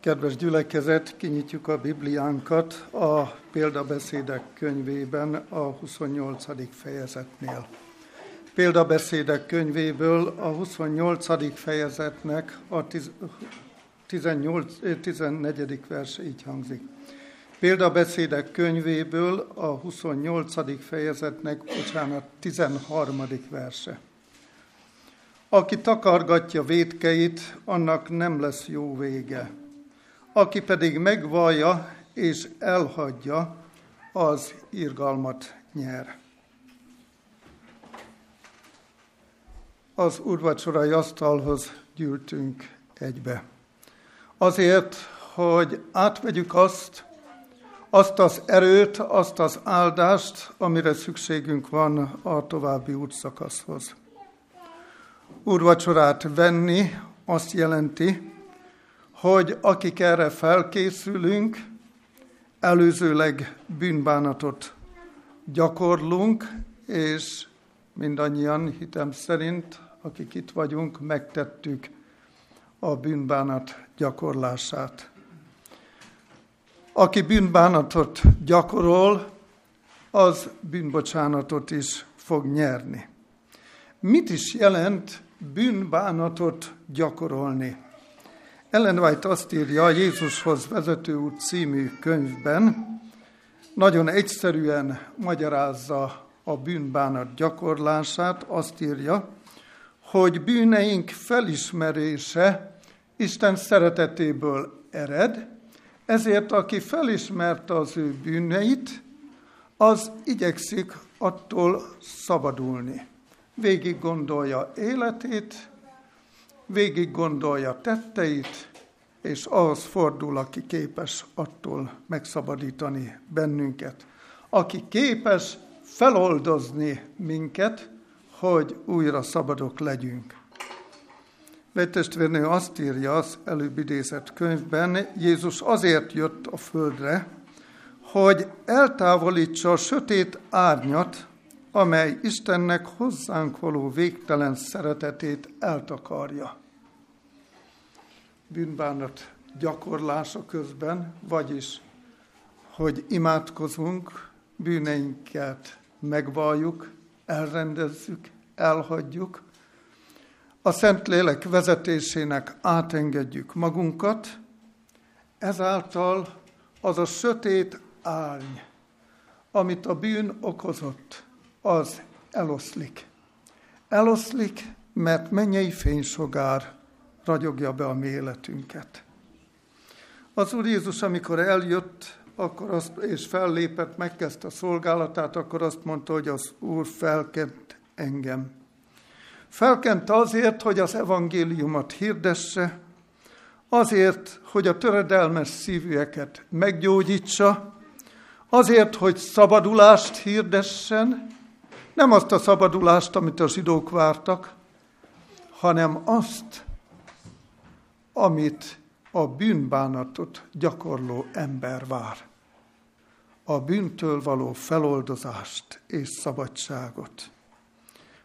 Kedves gyülekezet, kinyitjuk a Bibliánkat a példabeszédek könyvében a 28. fejezetnél. Példabeszédek könyvéből a 28. fejezetnek a 18, 14. verse így hangzik. Példabeszédek könyvéből a 28. fejezetnek, bocsánat, 13. verse. Aki takargatja védkeit, annak nem lesz jó vége. Aki pedig megvallja és elhagyja, az irgalmat nyer. Az urvacsorai asztalhoz gyűltünk egybe. Azért, hogy átvegyük azt, azt az erőt, azt az áldást, amire szükségünk van a további útszakaszhoz. Úrvacsorát venni azt jelenti, hogy akik erre felkészülünk, előzőleg bűnbánatot gyakorlunk, és mindannyian hitem szerint, akik itt vagyunk, megtettük a bűnbánat gyakorlását. Aki bűnbánatot gyakorol, az bűnbocsánatot is fog nyerni. Mit is jelent bűnbánatot gyakorolni? Ellen White azt írja a Jézushoz vezető út című könyvben, nagyon egyszerűen magyarázza a bűnbánat gyakorlását, azt írja, hogy bűneink felismerése Isten szeretetéből ered, ezért aki felismerte az ő bűneit, az igyekszik attól szabadulni. Végig gondolja életét, végig gondolja tetteit, és ahhoz fordul, aki képes attól megszabadítani bennünket. Aki képes feloldozni minket, hogy újra szabadok legyünk. Egy testvérnő azt írja az előbb idézett könyvben, Jézus azért jött a földre, hogy eltávolítsa a sötét árnyat, amely Istennek hozzánk való végtelen szeretetét eltakarja. Bűnbánat gyakorlása közben, vagyis, hogy imádkozunk, bűneinket megvalljuk, elrendezzük, elhagyjuk, a Szentlélek vezetésének átengedjük magunkat, ezáltal az a sötét árny, amit a bűn okozott, az eloszlik. Eloszlik, mert mennyei fénysogár ragyogja be a mi életünket. Az Úr Jézus, amikor eljött, akkor azt, és fellépett, megkezdte a szolgálatát, akkor azt mondta, hogy az Úr felkent engem. Felkent azért, hogy az evangéliumot hirdesse, azért, hogy a töredelmes szívűeket meggyógyítsa, azért, hogy szabadulást hirdessen, nem azt a szabadulást, amit a zsidók vártak, hanem azt, amit a bűnbánatot gyakorló ember vár. A bűntől való feloldozást és szabadságot.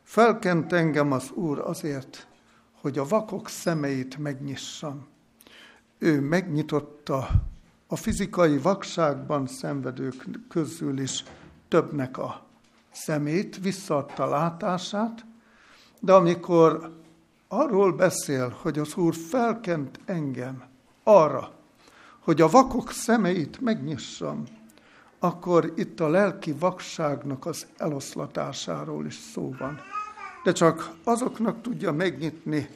Felkent engem az Úr azért, hogy a vakok szemeit megnyissam. Ő megnyitotta a fizikai vakságban szenvedők közül is többnek a szemét, visszaadta látását, de amikor arról beszél, hogy az Úr felkent engem arra, hogy a vakok szemeit megnyissam, akkor itt a lelki vakságnak az eloszlatásáról is szó van. De csak azoknak tudja megnyitni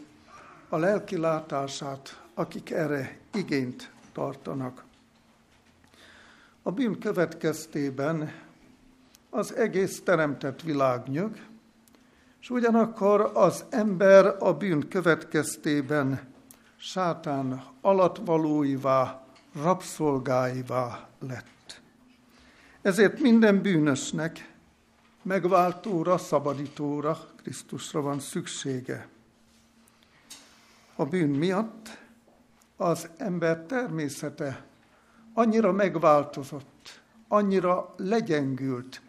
a lelki látását, akik erre igényt tartanak. A bűn következtében az egész teremtett világ nyög, és ugyanakkor az ember a bűn következtében sátán alatvalóivá, rabszolgáivá lett. Ezért minden bűnösnek megváltóra, szabadítóra, Krisztusra van szüksége. A bűn miatt az ember természete annyira megváltozott, annyira legyengült,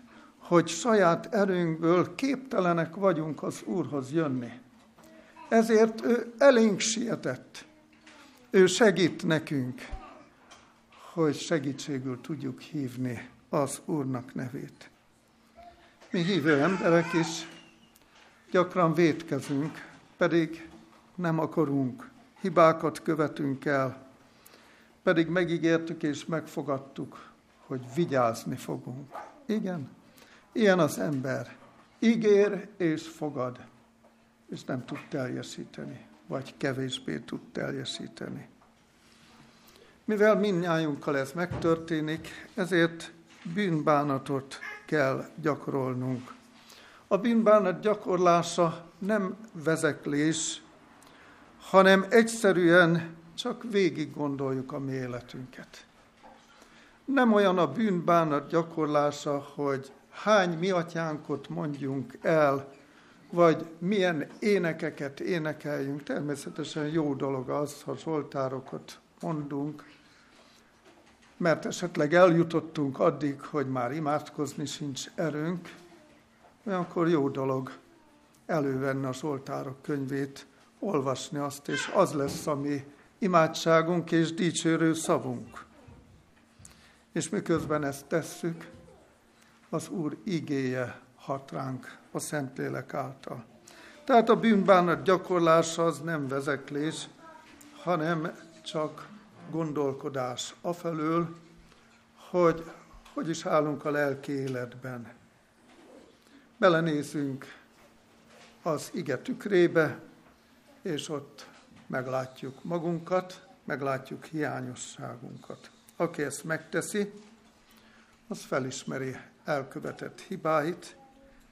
hogy saját erőnkből képtelenek vagyunk az Úrhoz jönni. Ezért ő elénk sietett. Ő segít nekünk, hogy segítségül tudjuk hívni az Úrnak nevét. Mi hívő emberek is gyakran védkezünk, pedig nem akarunk, hibákat követünk el, pedig megígértük és megfogadtuk, hogy vigyázni fogunk. Igen, ilyen az ember. Ígér és fogad, és nem tud teljesíteni, vagy kevésbé tud teljesíteni. Mivel mindnyájunkkal ez megtörténik, ezért bűnbánatot kell gyakorolnunk. A bűnbánat gyakorlása nem vezeklés, hanem egyszerűen csak végig gondoljuk a mi életünket. Nem olyan a bűnbánat gyakorlása, hogy hány mi atyánkot mondjunk el, vagy milyen énekeket énekeljünk. Természetesen jó dolog az, ha zsoltárokat mondunk, mert esetleg eljutottunk addig, hogy már imádkozni sincs erőnk, olyankor jó dolog elővenni a Zsoltárok könyvét, olvasni azt, és az lesz a mi imádságunk és dicsőrő szavunk. És miközben ezt tesszük, az Úr igéje hat ránk a Szentlélek által. Tehát a bűnbánat gyakorlása az nem vezeklés, hanem csak gondolkodás afelől, hogy hogy is állunk a lelki életben. Belenézünk az ige tükrébe, és ott meglátjuk magunkat, meglátjuk hiányosságunkat. Aki ezt megteszi, az felismeri elkövetett hibáit,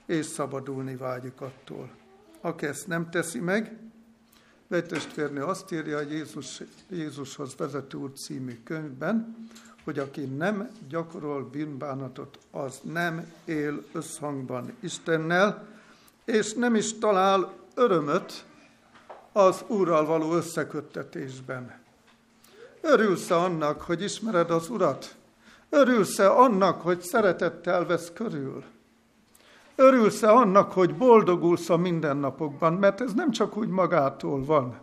és szabadulni vágyik attól. Aki ezt nem teszi meg, testvérnő azt írja a Jézus, Jézushoz vezető úr című könyvben, hogy aki nem gyakorol bűnbánatot, az nem él összhangban Istennel, és nem is talál örömöt az Úrral való összeköttetésben. Örülsz-e annak, hogy ismered az Urat? Örülsz-e annak, hogy szeretettel vesz körül? Örülsz-e annak, hogy boldogulsz a mindennapokban, mert ez nem csak úgy magától van,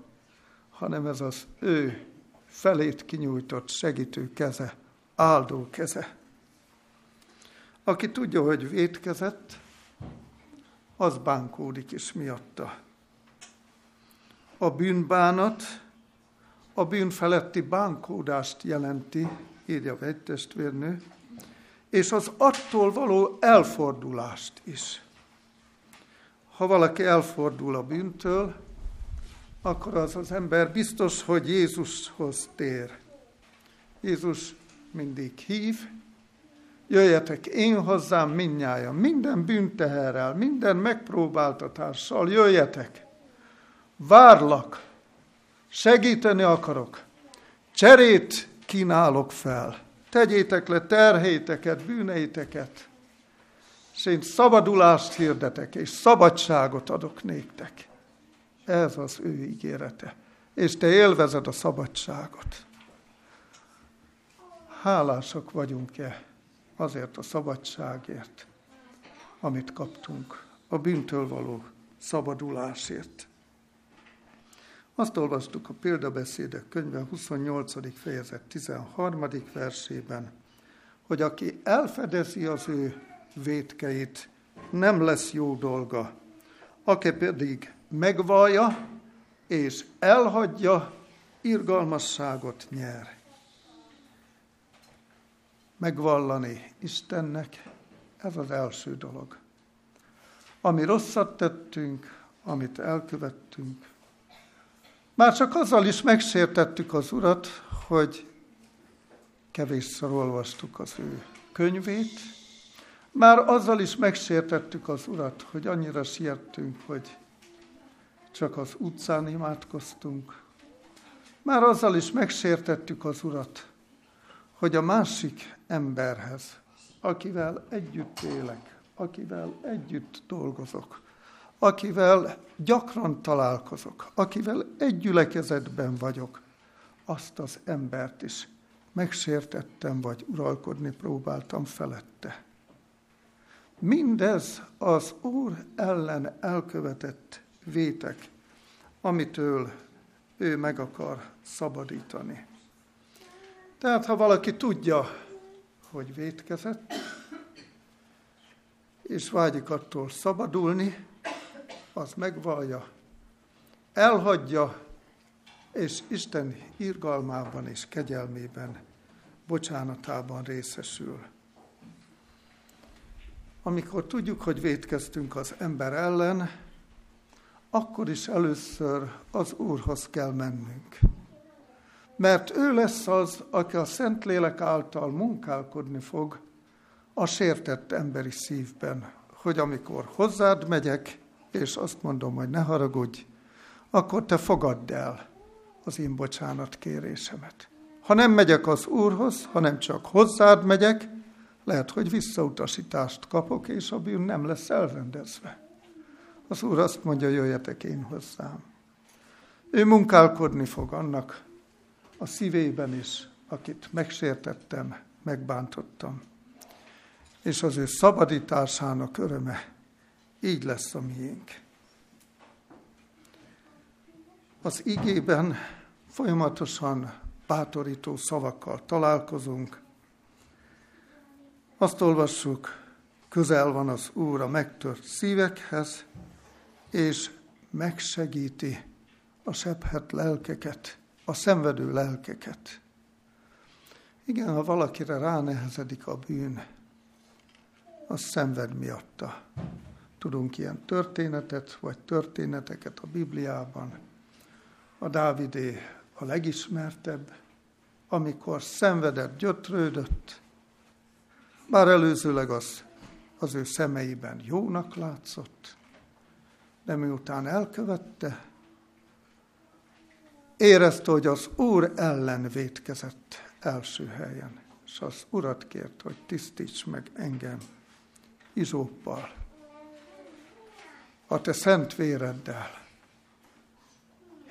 hanem ez az ő felét kinyújtott segítő keze, áldó keze. Aki tudja, hogy védkezett, az bánkódik is miatta. A bűnbánat a bűn feletti bánkódást jelenti, írja a testvérnő, és az attól való elfordulást is. Ha valaki elfordul a bűntől, akkor az az ember biztos, hogy Jézushoz tér. Jézus mindig hív, jöjjetek én hozzám minnyáján, minden bűnteherrel, minden megpróbáltatással, jöjjetek. Várlak, segíteni akarok, cserét kínálok fel tegyétek le terhéteket, bűneiteket, és én szabadulást hirdetek, és szabadságot adok néktek. Ez az ő ígérete. És te élvezed a szabadságot. Hálások vagyunk-e azért a szabadságért, amit kaptunk, a bűntől való szabadulásért. Azt olvastuk a példabeszédek könyve 28. fejezet 13. versében, hogy aki elfedezi az ő vétkeit, nem lesz jó dolga. Aki pedig megvallja és elhagyja, irgalmasságot nyer. Megvallani Istennek, ez az első dolog. Ami rosszat tettünk, amit elkövettünk, már csak azzal is megsértettük az Urat, hogy kevésszer olvastuk az ő könyvét, már azzal is megsértettük az Urat, hogy annyira siettünk, hogy csak az utcán imádkoztunk. Már azzal is megsértettük az Urat, hogy a másik emberhez, akivel együtt élek, akivel együtt dolgozok, akivel gyakran találkozok, akivel egy vagyok, azt az embert is megsértettem, vagy uralkodni próbáltam felette. Mindez az Úr ellen elkövetett vétek, amitől ő meg akar szabadítani. Tehát, ha valaki tudja, hogy vétkezett, és vágyik attól szabadulni, az megvallja, elhagyja, és Isten irgalmában és kegyelmében, bocsánatában részesül. Amikor tudjuk, hogy vétkeztünk az ember ellen, akkor is először az Úrhoz kell mennünk. Mert ő lesz az, aki a Szentlélek által munkálkodni fog a sértett emberi szívben, hogy amikor hozzád megyek, és azt mondom, hogy ne haragudj, akkor te fogadd el az én bocsánat kérésemet. Ha nem megyek az Úrhoz, hanem csak hozzád megyek, lehet, hogy visszautasítást kapok, és a bűn nem lesz elrendezve. Az Úr azt mondja, jöjjetek én hozzám. Ő munkálkodni fog annak a szívében is, akit megsértettem, megbántottam. És az ő szabadításának öröme így lesz a miénk. Az igében folyamatosan bátorító szavakkal találkozunk. Azt olvassuk, közel van az Úr a megtört szívekhez, és megsegíti a sebhet lelkeket, a szenvedő lelkeket. Igen, ha valakire ránehezedik a bűn, az szenved miatta. Tudunk ilyen történetet, vagy történeteket a Bibliában. A Dávidé a legismertebb, amikor szenvedett, gyötrődött, bár előzőleg az az ő szemeiben jónak látszott, de miután elkövette, érezte, hogy az Úr ellen vétkezett első helyen, és az Urat kért, hogy tisztíts meg engem izóppal, a te szent véreddel,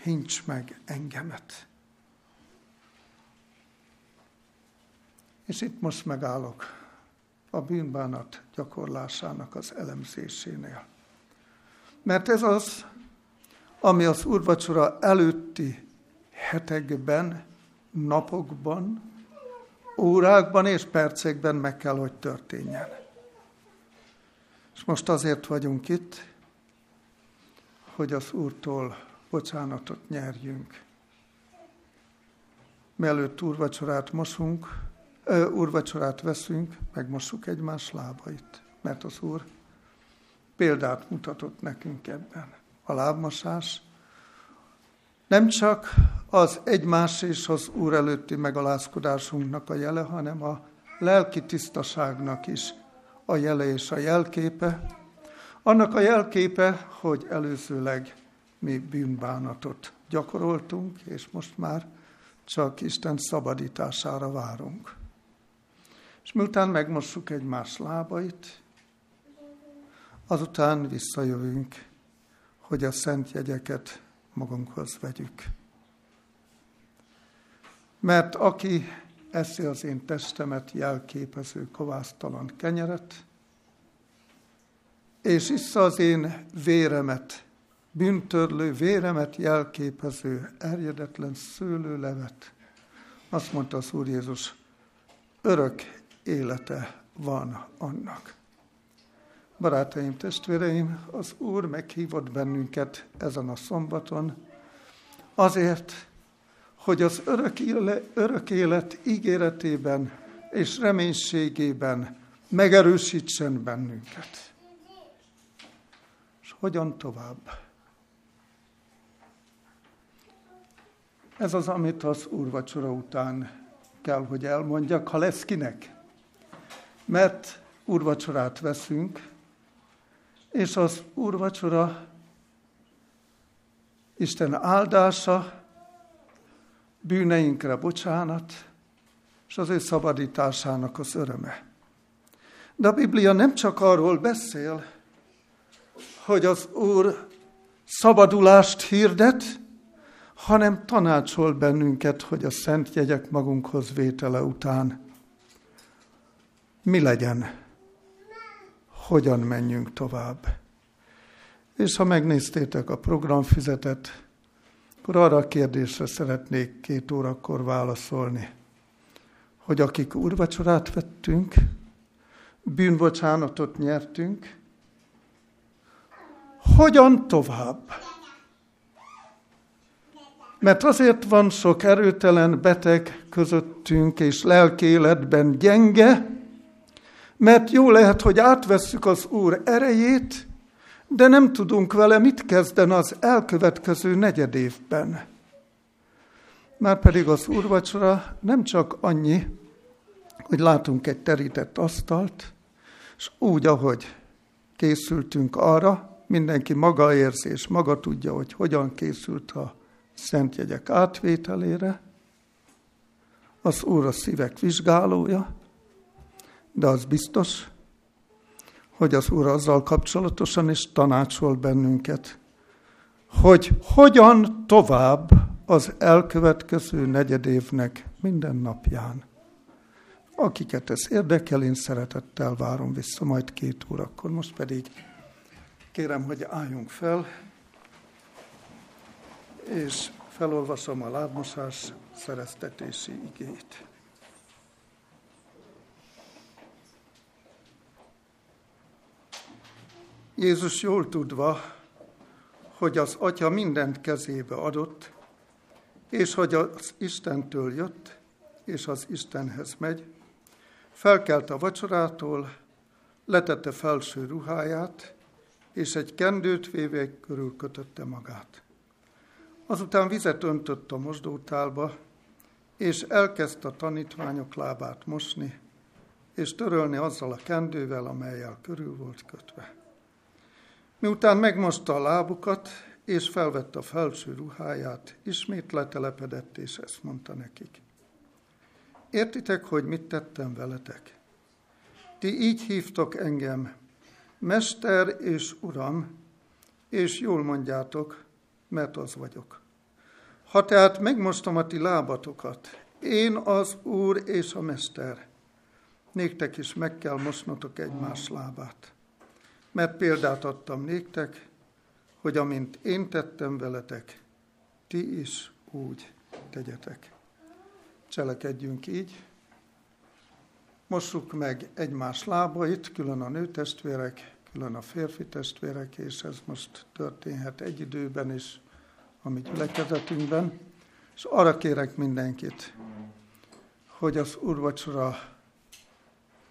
hincs meg engemet. És itt most megállok a bűnbánat gyakorlásának az elemzésénél. Mert ez az, ami az úrvacsora előtti hetekben, napokban, órákban és percekben meg kell, hogy történjen. És most azért vagyunk itt, hogy az Úrtól bocsánatot nyerjünk. Mielőtt úrvacsorát mosunk, úrvacsorát veszünk, megmossuk egymás lábait, mert az Úr példát mutatott nekünk ebben. A lábmosás nem csak az egymás és az Úr előtti megalázkodásunknak a jele, hanem a lelki tisztaságnak is a jele és a jelképe. Annak a jelképe, hogy előzőleg mi bűnbánatot gyakoroltunk, és most már csak Isten szabadítására várunk. És miután megmossuk egymás lábait, azután visszajövünk, hogy a szent jegyeket magunkhoz vegyük. Mert aki eszi az én testemet jelképező kovásztalan kenyeret, és issza az én véremet, bűntörlő véremet jelképező erjedetlen szőlőlevet, azt mondta az Úr Jézus, örök élete van annak. Barátaim, testvéreim, az Úr meghívott bennünket ezen a szombaton azért, hogy az örök, éle, örök élet ígéretében és reménységében megerősítsen bennünket. Hogyan tovább? Ez az, amit az úrvacsora után kell, hogy elmondjak, ha lesz kinek. Mert úrvacsorát veszünk, és az úrvacsora Isten áldása, bűneinkre bocsánat, és az ő szabadításának az öröme. De a Biblia nem csak arról beszél, hogy az Úr szabadulást hirdet, hanem tanácsol bennünket, hogy a szent jegyek magunkhoz vétele után mi legyen hogyan menjünk tovább. És ha megnéztétek a programfüzetet, akkor arra a kérdésre szeretnék két órakor válaszolni, hogy akik úrvacsorát vettünk, bűnbocsánatot nyertünk, hogyan tovább? Mert azért van sok erőtelen beteg közöttünk, és lelki gyenge, mert jó lehet, hogy átvesszük az Úr erejét, de nem tudunk vele mit kezdeni az elkövetkező negyed évben. Márpedig az úrvacsora nem csak annyi, hogy látunk egy terített asztalt, és úgy, ahogy készültünk arra, mindenki maga érzi, és maga tudja, hogy hogyan készült a szentjegyek átvételére, az Úr a szívek vizsgálója, de az biztos, hogy az Úr azzal kapcsolatosan is tanácsol bennünket, hogy hogyan tovább az elkövetkező negyedévnek minden napján. Akiket ez érdekel, én szeretettel várom vissza majd két órakor. Most pedig kérem, hogy álljunk fel, és felolvasom a lábmosás szereztetési igét. Jézus jól tudva, hogy az Atya mindent kezébe adott, és hogy az Istentől jött, és az Istenhez megy, felkelt a vacsorától, letette felső ruháját, és egy kendőt véve körül kötötte magát. Azután vizet öntött a mosdótálba, és elkezdte a tanítványok lábát mosni, és törölni azzal a kendővel, amelyel körül volt kötve. Miután megmosta a lábukat, és felvette a felső ruháját, ismét letelepedett, és ezt mondta nekik. Értitek, hogy mit tettem veletek? Ti így hívtok engem, Mester és Uram, és jól mondjátok, mert az vagyok. Ha tehát megmostom a ti lábatokat, én az Úr és a Mester, néktek is meg kell mosnotok egymás lábát mert példát adtam néktek, hogy amint én tettem veletek, ti is úgy tegyetek. Cselekedjünk így, mossuk meg egymás lábait, külön a nőtestvérek, külön a férfi testvérek, és ez most történhet egy időben is a mi gyülekezetünkben. És arra kérek mindenkit, hogy az urvacsora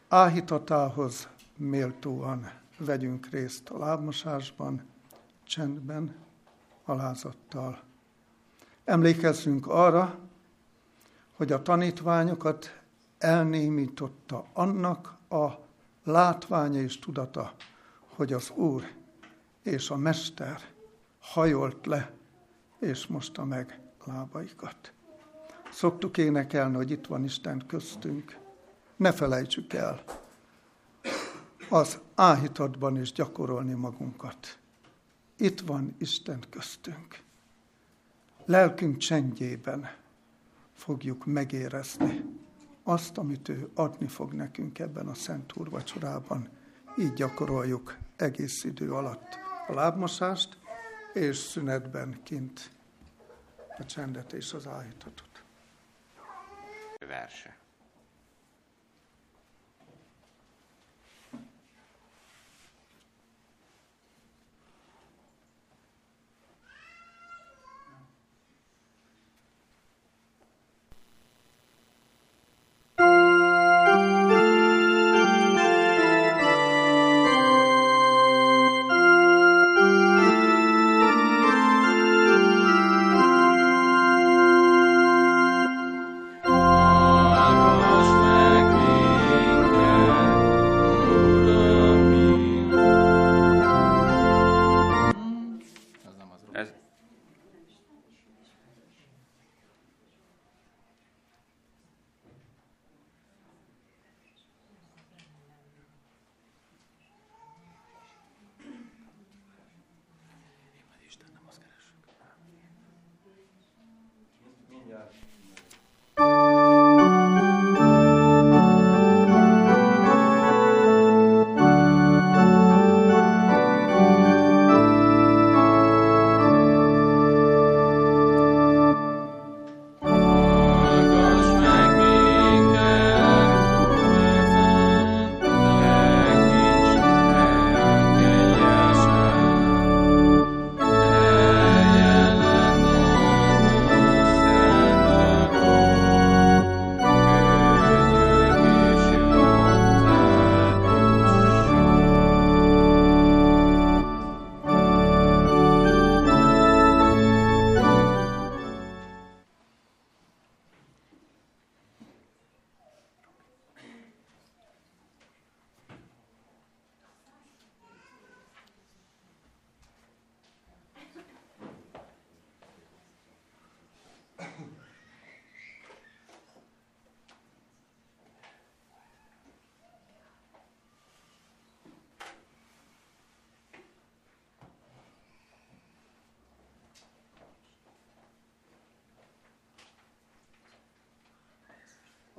áhítatához méltóan vegyünk részt a lábmosásban, csendben, alázattal. Emlékezzünk arra, hogy a tanítványokat elnémította annak a látványa és tudata, hogy az Úr és a Mester hajolt le, és mosta meg lábaikat. Szoktuk énekelni, hogy itt van Isten köztünk. Ne felejtsük el, az áhítatban is gyakorolni magunkat. Itt van Isten köztünk. Lelkünk csendjében fogjuk megérezni azt, amit ő adni fog nekünk ebben a Szent Úrvacsorában. Így gyakoroljuk egész idő alatt a lábmosást, és szünetben kint a csendet és az áhítatot. Verse.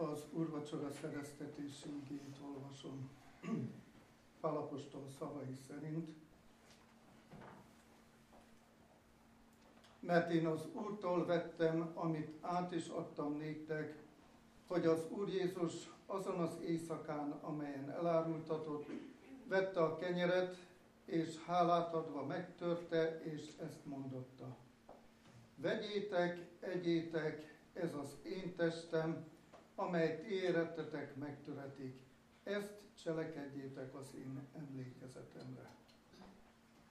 Az úrvacsora szereztetéségét olvasom. Palapostól szavai szerint. Mert én az Úrtól vettem, amit át is adtam néktek, hogy az Úr Jézus azon az éjszakán, amelyen elárultatott, vette a kenyeret, és hálát adva megtörte, és ezt mondotta. Vegyétek, egyétek, ez az én testem, amelyet érettetek megtöretik. Ezt cselekedjétek az én emlékezetemre.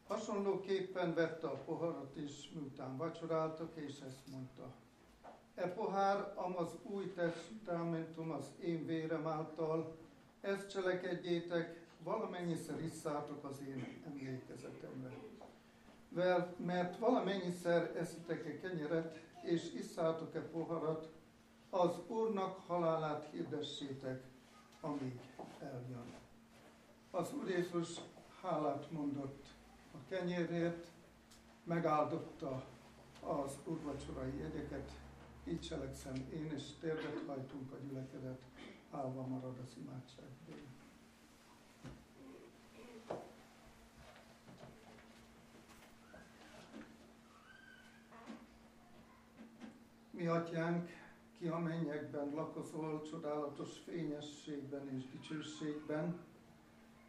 Hasonlóképpen vette a poharat is, miután vacsoráltak, és ezt mondta. E pohár, amaz új testamentum az én vérem által, ezt cselekedjétek, valamennyiszer isszátok az én emlékezetemre. Mert valamennyiszer eszitek-e kenyeret, és isszátok-e poharat, az Úrnak halálát hirdessétek, amíg eljön. Az Úr Jézus hálát mondott a kenyérért, megáldotta az úrvacsorai jegyeket, így cselekszem én, és térdet hajtunk a gyülekedet, állva marad az imádságból. Mi atyánk, ki a mennyekben lakozol, csodálatos fényességben és dicsőségben,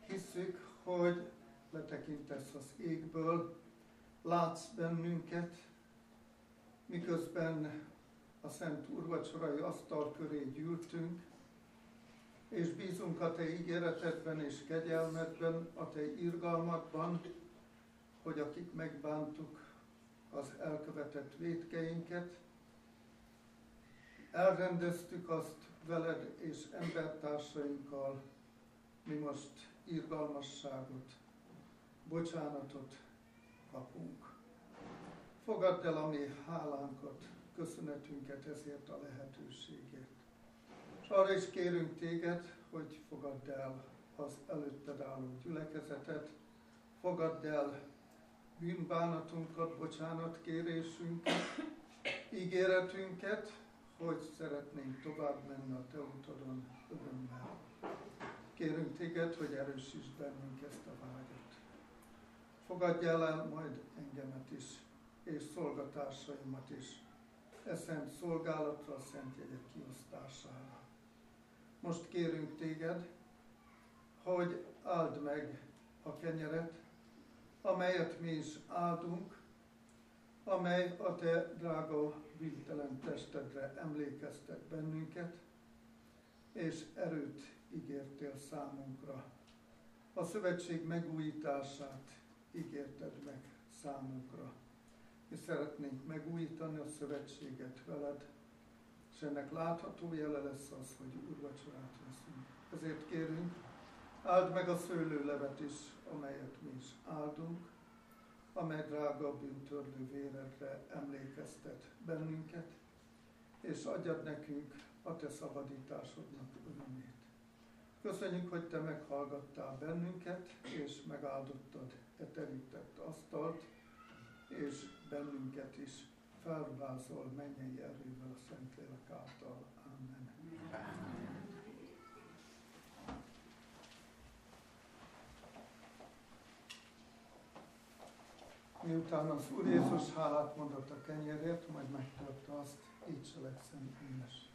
hiszük, hogy letekintesz az égből, látsz bennünket, miközben a Szent Úrvacsorai asztal köré gyűltünk, és bízunk a Te ígéretedben és kegyelmedben, a Te irgalmadban, hogy akik megbántuk az elkövetett védkeinket, elrendeztük azt veled és embertársainkkal, mi most irgalmasságot, bocsánatot kapunk. Fogadd el a mi hálánkat, köszönetünket ezért a lehetőségért. És arra is kérünk téged, hogy fogadd el az előtted álló gyülekezetet, fogadd el bűnbánatunkat, bocsánatkérésünket, ígéretünket, hogy szeretnénk tovább menni a Te utadon örömmel. Kérünk téged, hogy erősítsd bennünk ezt a vágyat. Fogadj el majd engemet is, és szolgatásaimat is, e szent szolgálatra, a szent jegyek kiosztására. Most kérünk téged, hogy áld meg a kenyeret, amelyet mi is áldunk, amely a te drága végtelen testedre emlékeztet bennünket, és erőt ígértél számunkra. A szövetség megújítását ígérted meg számunkra. Mi szeretnénk megújítani a szövetséget veled, és ennek látható jele lesz az, hogy úrvacsorát veszünk. Ezért kérünk, áld meg a szőlőlevet is, amelyet mi is áldunk, amely drága bűntörlő véredre emlékeztet bennünket, és adjad nekünk a te szabadításodnak örömét. Köszönjük, hogy te meghallgattál bennünket, és megáldottad e terített asztalt, és bennünket is felvázol mennyei erővel a Szentlélek által. Amen. Amen. Miután az Úr Jézus hálát mondott a kenyérért, majd megtörte azt, így cselekszem én is.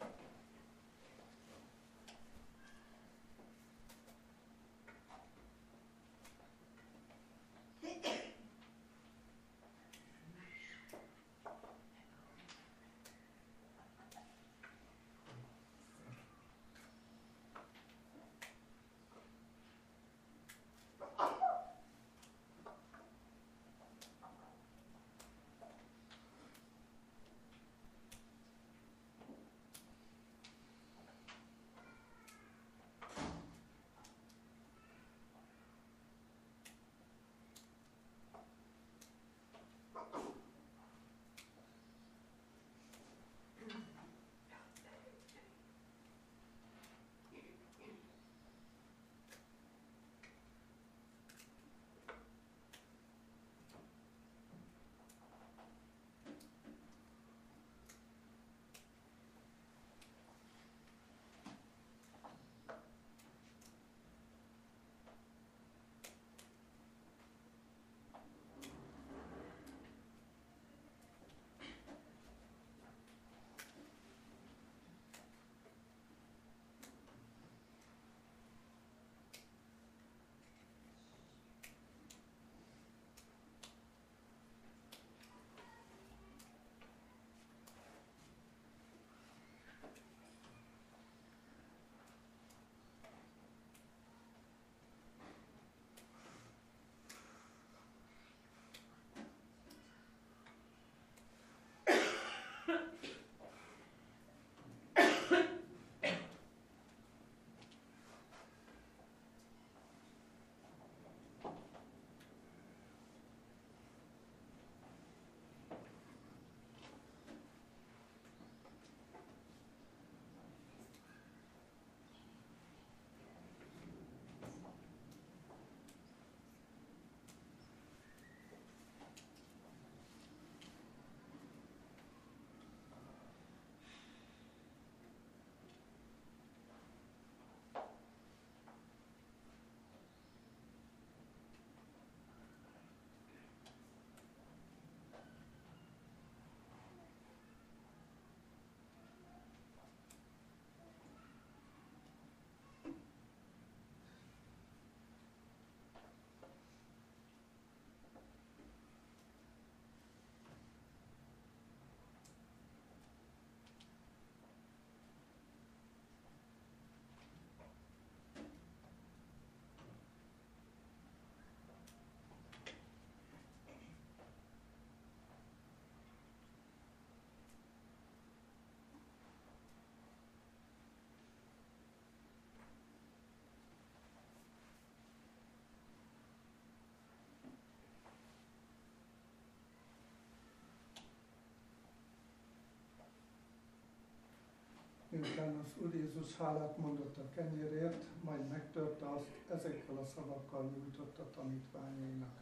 Miután az Úr Jézus hálát mondott a kenyérért, majd megtörte azt, ezekkel a szavakkal nyújtotta tanítványainak.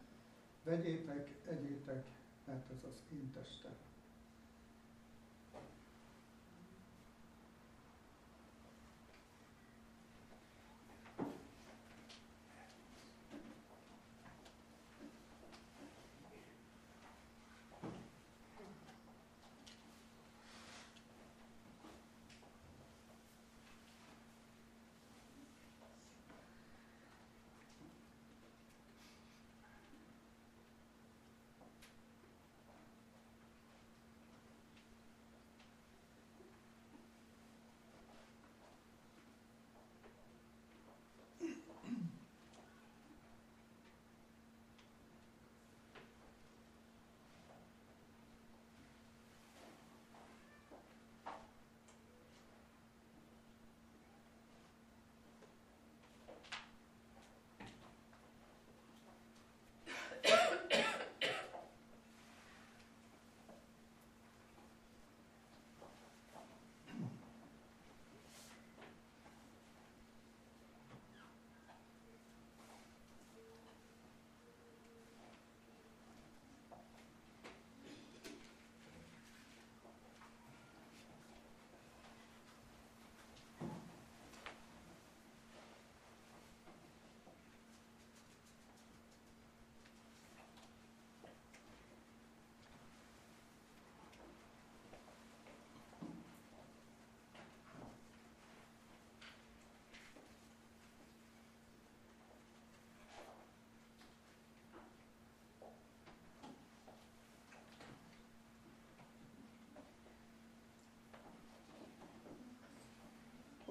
Vegyétek, egyétek, mert ez az én testem.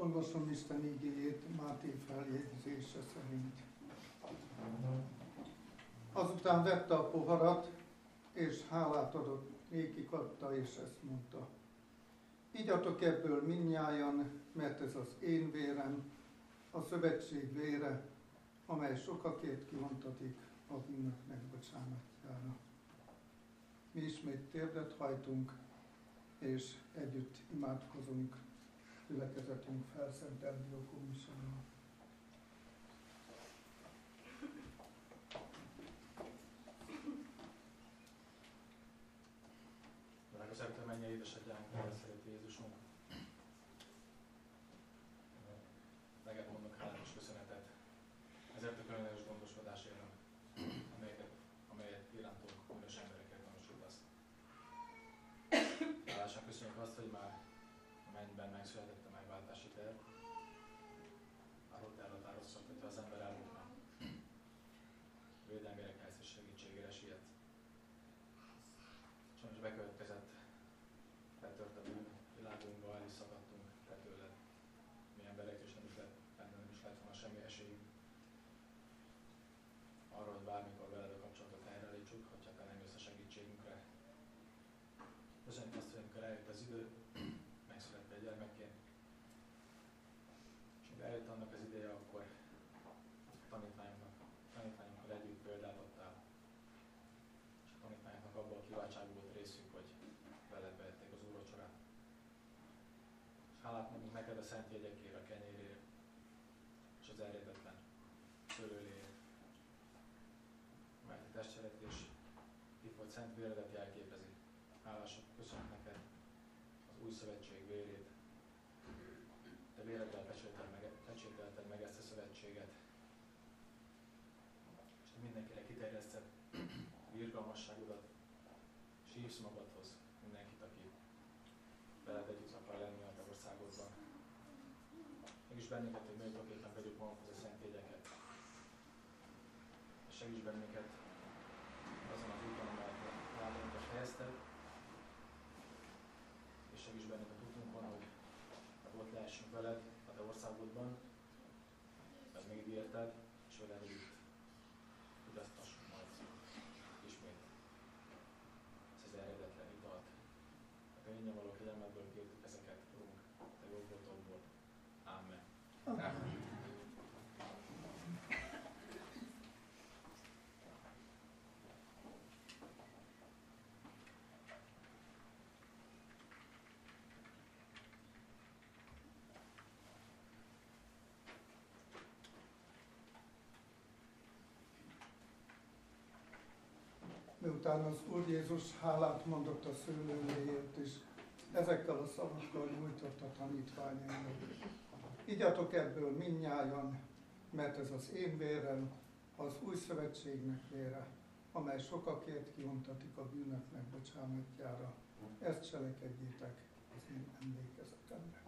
Olvasom Isten igéjét Máté feljegyzése szerint. Azután vette a poharat, és hálát adott, nékik adta, és ezt mondta. Igyatok ebből minnyájan, mert ez az én vérem, a szövetség vére, amely sokakért kivontatik a bűnök megbocsánatára. Mi ismét térdet hajtunk, és együtt imádkozunk gyülekezetünk felszentelt diakonussal. Drága Szent mennyei édesatyánk, szerető Jézusunk, neked mondok hálás köszönetet ezért a különleges gondoskodásért, amelyet, amelyet irántunk különös embereket tanúsítasz. Hálásan köszönjük azt, hogy már a mennyben megszületett a megváltási terv. Arról te elhatároztad, hogy az ember elmúlna, védelmérekhez és segítségére siet. Sajnos bekövetkezett, betört a bűn világunkba, el is szakadtunk te tőled. Mi emberek, és nem is lett, benne nem is lett volna semmi esélyünk arra, hogy bármikor veled a kapcsolatot helyreállítsuk, hogyha te nem jössz a segítségünkre. Köszönjük azt, hogy amikor eljött az idő, megszületett egy gyermekként, és amikor eljött annak az ideje, akkor tanítványoknak, tanítványokkal együtt példát adtál, és a tanítványoknak abban a kiváltság volt részük, hogy veled vehették az úrvacsorát. Mondunk neked a szent jegyekért, a kenyérért, és az eredetlen szőlőléért, mert a testvéret és itt szent véredet jelképezi. Hálások, köszönöm neked az új szövetség vérét. Te véreddel pecsételted meg, pecsételted meg ezt a szövetséget. És te mindenkire kiterjeszted virgalmasságodat, és hívsz magadhoz mindenkit, aki veled együtt akar lenni a te országodban. Mégis bennünket, hogy méltóképpen vegyük magunkhoz a szent jegyeket. És segíts bennünket azon az úton, amelyet lábunkat helyezted, és segíts bennünket útunkon, hogy ott lehessünk veled a te országodban, mert megígérted, és veled együtt tudasztassunk majd ismét ezt az eredetlen italt. A te ingyen való kegyelmedből kértük ezeket, Urunk, te jobbotokból. Amen. Amen. Miután az Úr Jézus hálát mondott a szőlőjéért is, ezekkel a szavakkal nyújtott a tanítványainak. Igyatok ebből minnyájan, mert ez az én vérem, az új szövetségnek vére, amely sokakért kiontatik a bűnök megbocsánatjára. Ezt cselekedjétek az én emlékezetemre.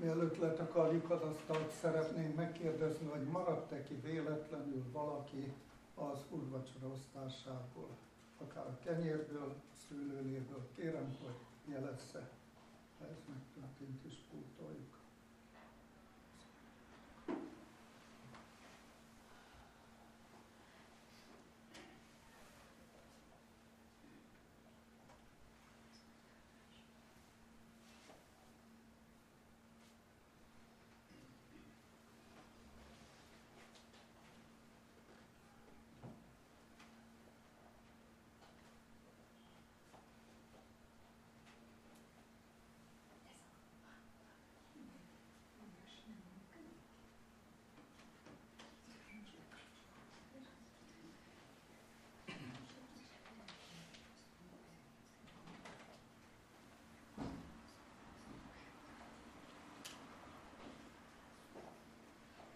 Mielőtt letakarjuk az asztalt, szeretném megkérdezni, hogy maradt-e ki véletlenül valaki az úrvacsora osztásából, akár a kenyérből, a szőlőléből. Kérem, hogy jelezze, ha ez megtörtént, és pótoljuk.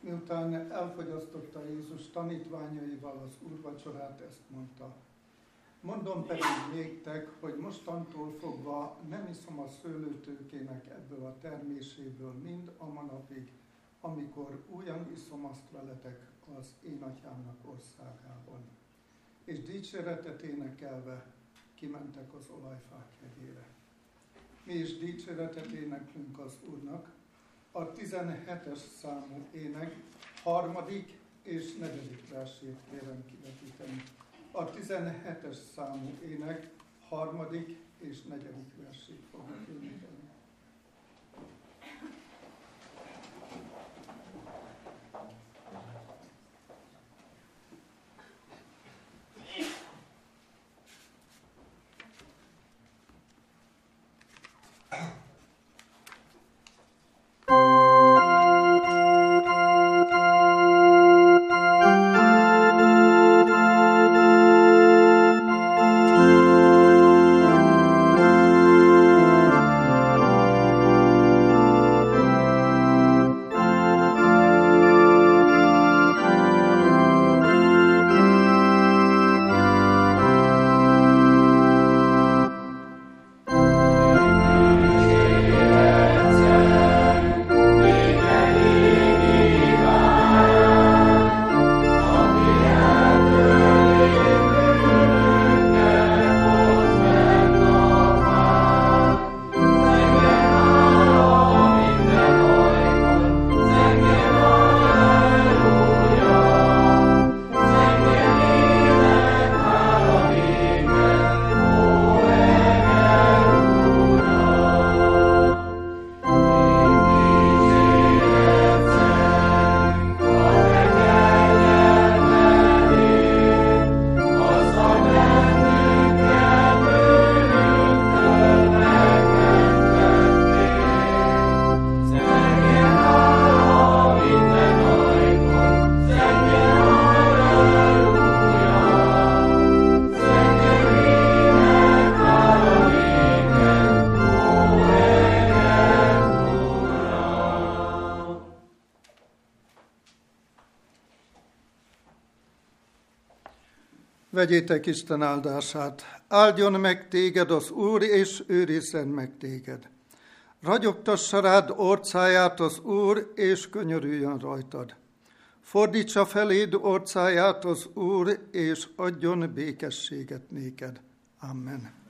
Miután elfogyasztotta Jézus tanítványaival az úrvacsorát, ezt mondta. Mondom pedig néktek, hogy mostantól fogva nem iszom a szőlőtőkének ebből a terméséből mind a manapig, amikor újan iszom azt veletek az én atyámnak országában. És dicséretet énekelve kimentek az olajfák hegyére. Mi is dicséretet éneklünk az Úrnak, a 17-es számú ének harmadik és negyedik versét kérem kivetíteni. A 17-es számú ének harmadik és negyedik versét fognak énekelni. Vegyétek Isten áldását. Áldjon meg téged az Úr, és őrizzen meg téged. Ragyogtassa rád orcáját az Úr, és könyörüljön rajtad. Fordítsa feléd orcáját az Úr, és adjon békességet néked. Amen.